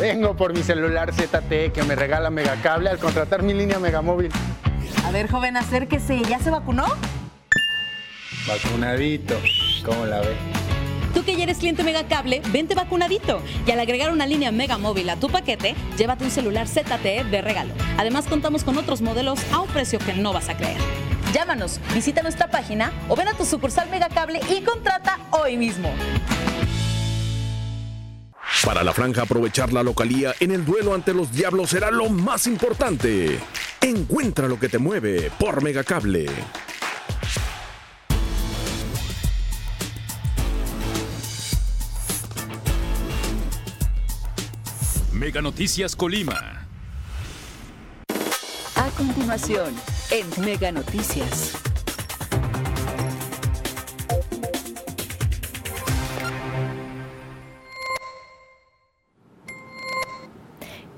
Vengo por mi celular ZTE que me regala Megacable al contratar mi línea Megamóvil. A ver, joven, acérquese. ¿Ya se vacunó? Vacunadito. ¿Cómo la ve? Tú que ya eres cliente Megacable, vente vacunadito. Y al agregar una línea Mega Móvil a tu paquete, llévate un celular ZTE de regalo. Además, contamos con otros modelos a un precio que no vas a creer. Llámanos, visita nuestra página o ven a tu sucursal Megacable y contrata hoy mismo. Para la franja aprovechar la localía en el duelo ante los diablos será lo más importante. Encuentra lo que te mueve por Megacable. Mega Noticias Colima. A continuación, en Mega Noticias.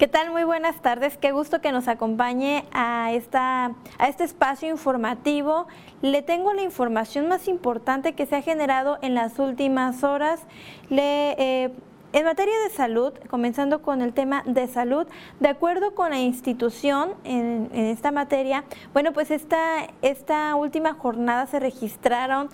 ¿Qué tal? Muy buenas tardes. Qué gusto que nos acompañe a, esta, a este espacio informativo. Le tengo la información más importante que se ha generado en las últimas horas. Le, eh, en materia de salud, comenzando con el tema de salud, de acuerdo con la institución en, en esta materia, bueno, pues esta, esta última jornada se registraron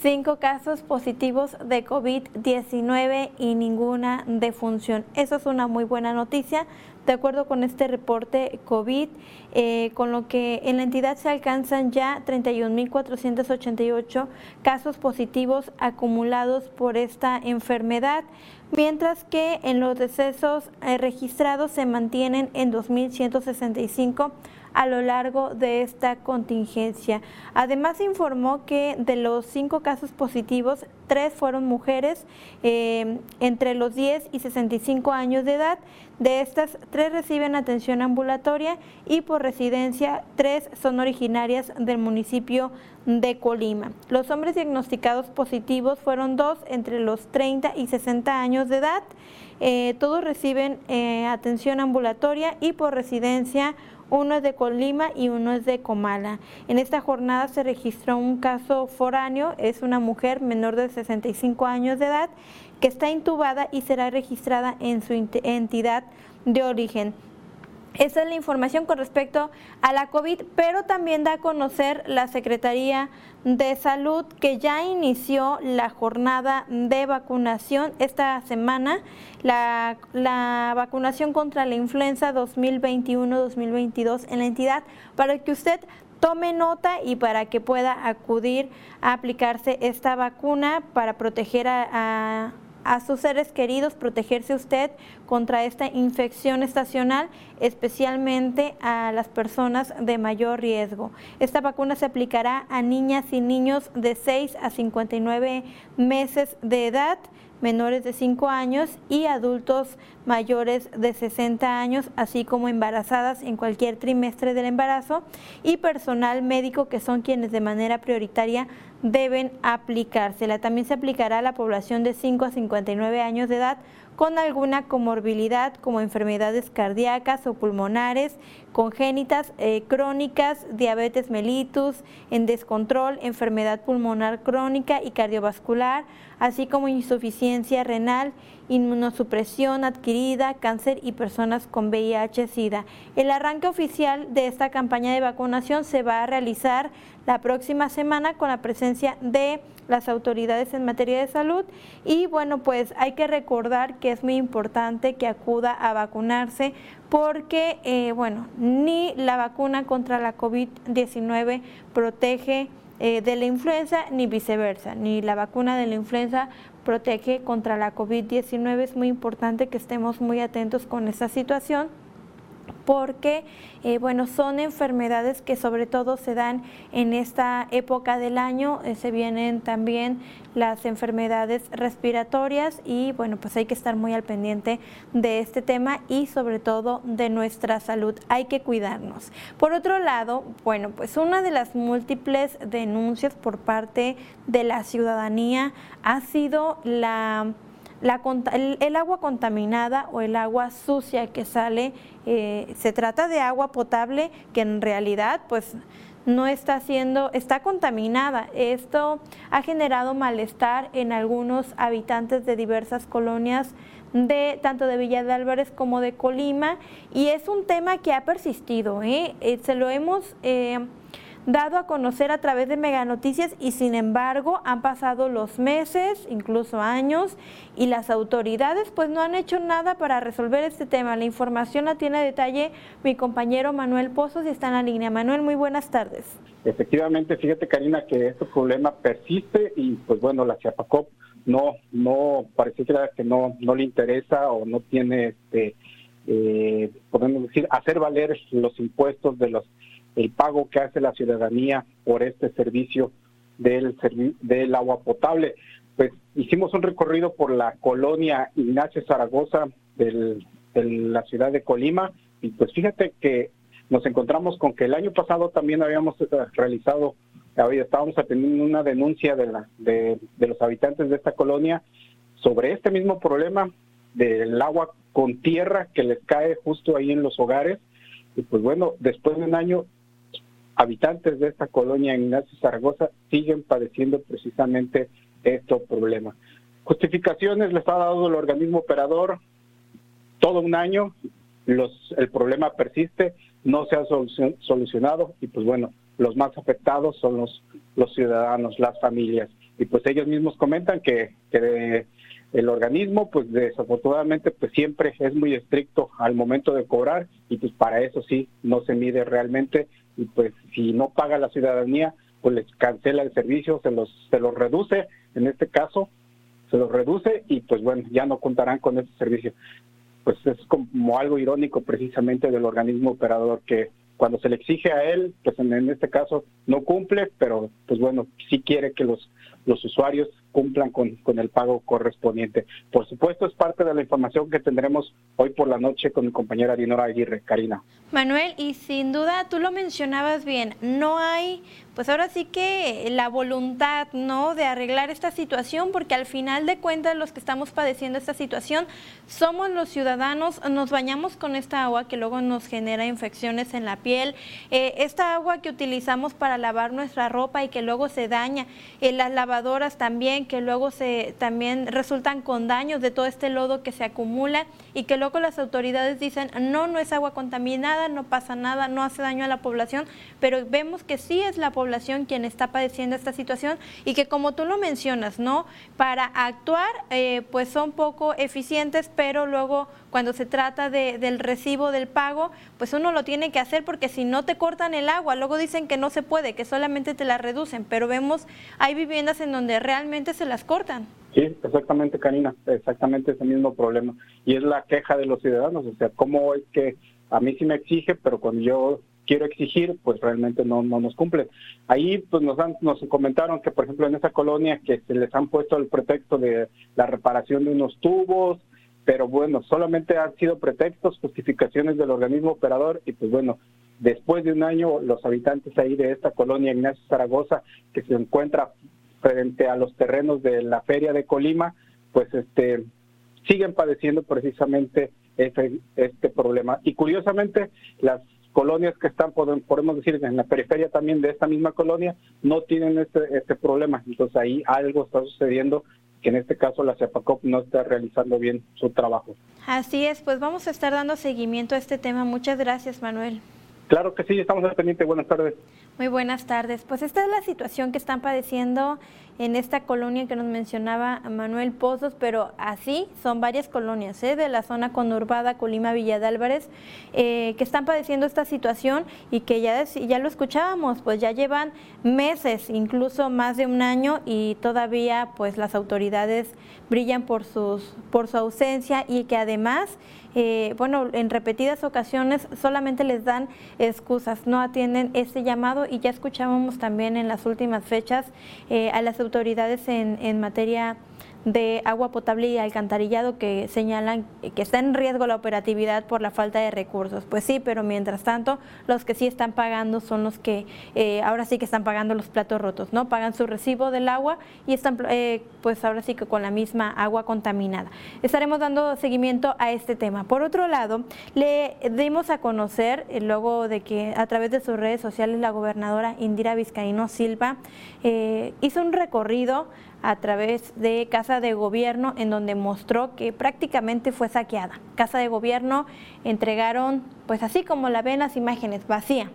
cinco casos positivos de COVID-19 y ninguna defunción. Eso es una muy buena noticia. De acuerdo con este reporte COVID, eh, con lo que en la entidad se alcanzan ya 31.488 casos positivos acumulados por esta enfermedad, mientras que en los decesos eh, registrados se mantienen en 2.165 a lo largo de esta contingencia. Además informó que de los cinco casos positivos, tres fueron mujeres eh, entre los 10 y 65 años de edad. De estas, tres reciben atención ambulatoria y por residencia, tres son originarias del municipio de Colima. Los hombres diagnosticados positivos fueron dos entre los 30 y 60 años de edad. Eh, todos reciben eh, atención ambulatoria y por residencia uno es de Colima y uno es de Comala. En esta jornada se registró un caso foráneo, es una mujer menor de 65 años de edad que está intubada y será registrada en su entidad de origen. Esa es la información con respecto a la COVID, pero también da a conocer la Secretaría de Salud que ya inició la jornada de vacunación esta semana, la, vacunación contra la influenza 2021-2022 en la entidad, para que usted tome nota y para que pueda acudir a aplicarse esta vacuna para proteger a sus seres queridos, protegerse usted contra esta infección estacional, especialmente a las personas de mayor riesgo. Esta vacuna se aplicará a niñas y niños de 6 a 59 meses de edad menores de 5 años y adultos mayores de 60 años, así como embarazadas en cualquier trimestre del embarazo y personal médico que son quienes de manera prioritaria deben aplicársela. También se aplicará a la población de 5 a 59 años de edad con alguna comorbilidad como enfermedades cardíacas o pulmonares, congénitas, eh, crónicas, diabetes mellitus, en descontrol, enfermedad pulmonar crónica y cardiovascular, así como insuficiencia renal, inmunosupresión adquirida, cáncer y personas con VIH-Sida. El arranque oficial de esta campaña de vacunación se va a realizar la próxima semana con la presencia de las autoridades en materia de salud y bueno pues hay que recordar que es muy importante que acuda a vacunarse porque eh, bueno ni la vacuna contra la COVID-19 protege eh, de la influenza ni viceversa, ni la vacuna de la influenza protege contra la COVID-19. Es muy importante que estemos muy atentos con esta situación porque eh, bueno, son enfermedades que sobre todo se dan en esta época del año, eh, se vienen también las enfermedades respiratorias y bueno, pues hay que estar muy al pendiente de este tema y sobre todo de nuestra salud, hay que cuidarnos. Por otro lado, bueno, pues una de las múltiples denuncias por parte de la ciudadanía ha sido la el, agua contaminada o el agua sucia que sale, eh, se trata de agua potable que en realidad pues no está siendo, está contaminada. Esto ha generado malestar en algunos habitantes de diversas colonias de tanto de Villa de Álvarez como de Colima y es un tema que ha persistido, ¿eh? Eh, se lo hemos eh, dado a conocer a través de Mega Noticias y sin embargo han pasado los meses, incluso años y las autoridades pues no han hecho nada para resolver este tema. La información la tiene a detalle mi compañero Manuel Pozos y está en la línea. Manuel, muy buenas tardes. Efectivamente, fíjate Karina que este problema persiste y pues bueno, la Chiapacop no, no, parece que no, no le interesa o no tiene, este, eh, podemos decir, hacer valer los impuestos de los, el pago que hace la ciudadanía por este servicio del, del agua potable. Pues hicimos un recorrido por la colonia Ignacio Zaragoza del, de la ciudad de Colima y pues fíjate que nos encontramos con que el año pasado también habíamos eh, realizado estábamos atendiendo una denuncia de, la, de, los habitantes de esta colonia sobre este mismo problema del agua con tierra que les cae justo ahí en los hogares. Y pues bueno, después de un año, habitantes de esta colonia Ignacio Zaragoza siguen padeciendo precisamente este problema. Justificaciones les ha dado el organismo operador todo un año, los, el problema persiste, no se ha solucionado y pues bueno, los más afectados son los ciudadanos, las familias. Y pues ellos mismos comentan que, el organismo, pues desafortunadamente, pues siempre es muy estricto al momento de cobrar y pues para eso sí no se mide realmente y pues si no paga la ciudadanía, pues les cancela el servicio, se los, se los reduce, en este caso, se los reduce y pues bueno, ya no contarán con ese servicio. Pues es como algo irónico precisamente del organismo operador que cuando se le exige a él, pues en, este caso no cumple, pero pues bueno, sí quiere que los, los usuarios cumplan con, con el pago correspondiente. Por supuesto, es parte de la información que tendremos hoy por la noche con mi compañera Dinora Aguirre, Karina. Manuel, y sin duda tú lo mencionabas bien, no hay, pues ahora sí que la voluntad, ¿no?, de arreglar esta situación, porque al final de cuentas los que estamos padeciendo esta situación somos los ciudadanos, nos bañamos con esta agua que luego nos genera infecciones en la piel, eh, esta agua que utilizamos para lavar nuestra ropa y que luego se daña, en las lavadoras también, que luego se también resultan con daños de todo este lodo que se acumula y que luego las autoridades dicen, no, no es agua contaminada, no pasa nada, no hace daño a la población, pero vemos que sí es la población quien está padeciendo esta situación y que como tú lo mencionas, ¿no? Para actuar, eh, pues son poco eficientes, pero luego cuando se trata de, del recibo del pago, pues uno lo tiene que hacer porque si no te cortan el agua, luego dicen que no se puede, que solamente te la reducen, pero vemos, hay viviendas en donde realmente se las cortan. Sí, exactamente, Karina, exactamente ese mismo problema. Y es la queja de los ciudadanos, o sea, cómo es que a mí sí me exige, pero cuando yo quiero exigir, pues realmente no, no nos cumple. Ahí pues nos, han, nos comentaron que, por ejemplo, en esa colonia que se les han puesto el pretexto de la reparación de unos tubos, pero bueno, solamente han sido pretextos, justificaciones del organismo operador y pues bueno, después de un año los habitantes ahí de esta colonia Ignacio Zaragoza, que se encuentra frente a los terrenos de la feria de Colima, pues este siguen padeciendo precisamente este, este problema. Y curiosamente, las colonias que están, podemos decir, en la periferia también de esta misma colonia, no tienen este, este problema. Entonces ahí algo está sucediendo que en este caso la CEPACOP no está realizando bien su trabajo. Así es, pues vamos a estar dando seguimiento a este tema. Muchas gracias, Manuel. Claro que sí, estamos al pendiente. Buenas tardes. Muy buenas tardes. Pues esta es la situación que están padeciendo en esta colonia que nos mencionaba Manuel Pozos, pero así son varias colonias ¿eh? de la zona conurbada Colima Villa de Álvarez eh, que están padeciendo esta situación y que ya, ya lo escuchábamos, pues ya llevan meses, incluso más de un año y todavía pues las autoridades brillan por, sus, por su ausencia y que además eh, bueno, en repetidas ocasiones solamente les dan excusas, no atienden este llamado y ya escuchábamos también en las últimas fechas eh, a las autoridades en, en materia de agua potable y alcantarillado que señalan que está en riesgo la operatividad por la falta de recursos. Pues sí, pero mientras tanto, los que sí están pagando son los que eh, ahora sí que están pagando los platos rotos, ¿no? Pagan su recibo del agua y están eh, pues ahora sí que con la misma agua contaminada. Estaremos dando seguimiento a este tema. Por otro lado, le dimos a conocer, eh, luego de que a través de sus redes sociales la gobernadora Indira Vizcaíno Silva hizo un recorrido a través de Casa de Gobierno, en donde mostró que prácticamente fue saqueada. Casa de Gobierno entregaron, pues así como la ven las imágenes, vacía,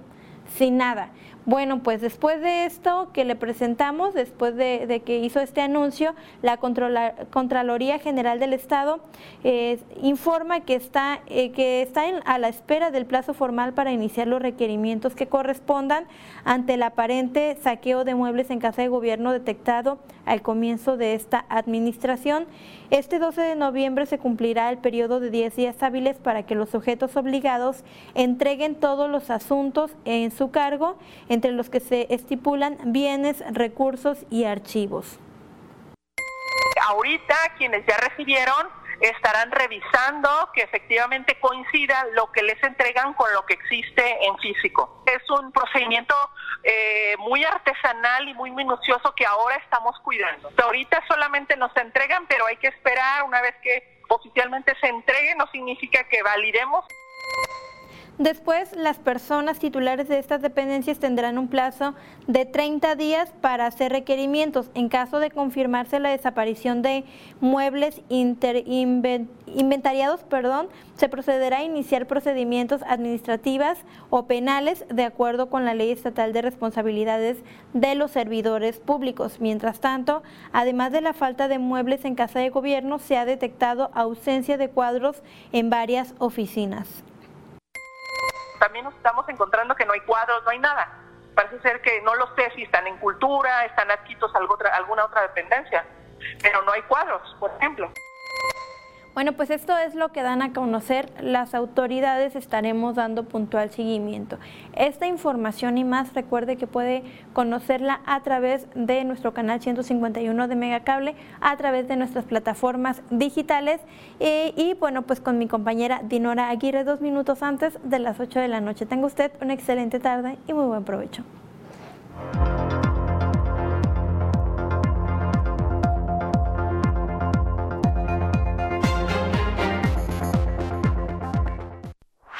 sin nada. Bueno, pues después de esto que le presentamos, después de, que hizo este anuncio, la Contraloría General del Estado eh, informa que está, eh, que está a la espera del plazo formal para iniciar los requerimientos que correspondan ante el aparente saqueo de muebles en casa de gobierno detectado al comienzo de esta administración. Este 12 de noviembre se cumplirá el periodo de 10 días hábiles para que los sujetos obligados entreguen todos los asuntos en su cargo entre los que se estipulan bienes, recursos y archivos. Ahorita quienes ya recibieron estarán revisando que efectivamente coincida lo que les entregan con lo que existe en físico. Es un procedimiento eh, muy artesanal y muy minucioso que ahora estamos cuidando. Ahorita solamente nos entregan, pero hay que esperar una vez que oficialmente se entregue, no significa que validemos. Después, las personas titulares de estas dependencias tendrán un plazo de 30 días para hacer requerimientos. En caso de confirmarse la desaparición de muebles inventariados, perdón, se procederá a iniciar procedimientos administrativas o penales de acuerdo con la Ley Estatal de Responsabilidades de los Servidores Públicos. Mientras tanto, además de la falta de muebles en casa de gobierno, se ha detectado ausencia de cuadros en varias oficinas también nos estamos encontrando que no hay cuadros, no hay nada. Parece ser que no lo sé si están en cultura, están adquitos a alguna otra dependencia, pero no hay cuadros, por ejemplo. Bueno, pues esto es lo que dan a conocer las autoridades, estaremos dando puntual seguimiento. Esta información y más, recuerde que puede conocerla a través de nuestro canal 151 de Megacable, a través de nuestras plataformas digitales y bueno, pues con mi compañera Dinora Aguirre dos minutos antes de las 8 de la noche. Tenga usted una excelente tarde y muy buen provecho.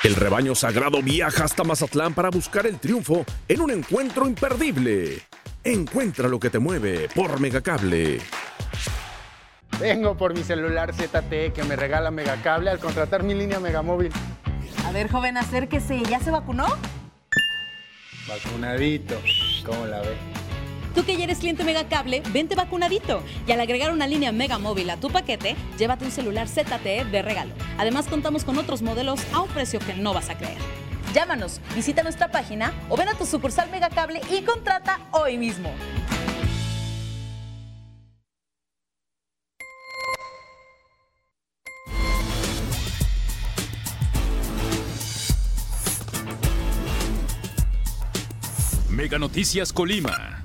El rebaño sagrado viaja hasta Mazatlán para buscar el triunfo en un encuentro imperdible. Encuentra lo que te mueve por Megacable. Vengo por mi celular ZTE que me regala Megacable al contratar mi línea Megamóvil. A ver, joven, acérquese. ¿Ya se vacunó? Vacunadito. ¿Cómo la ve? Tú que ya eres cliente Megacable, vente vacunadito. Y al agregar una línea Mega Móvil a tu paquete, llévate un celular ZTE de regalo. Además, contamos con otros modelos a un precio que no vas a creer. Llámanos, visita nuestra página o ven a tu sucursal Megacable y contrata hoy mismo. Mega Noticias Colima.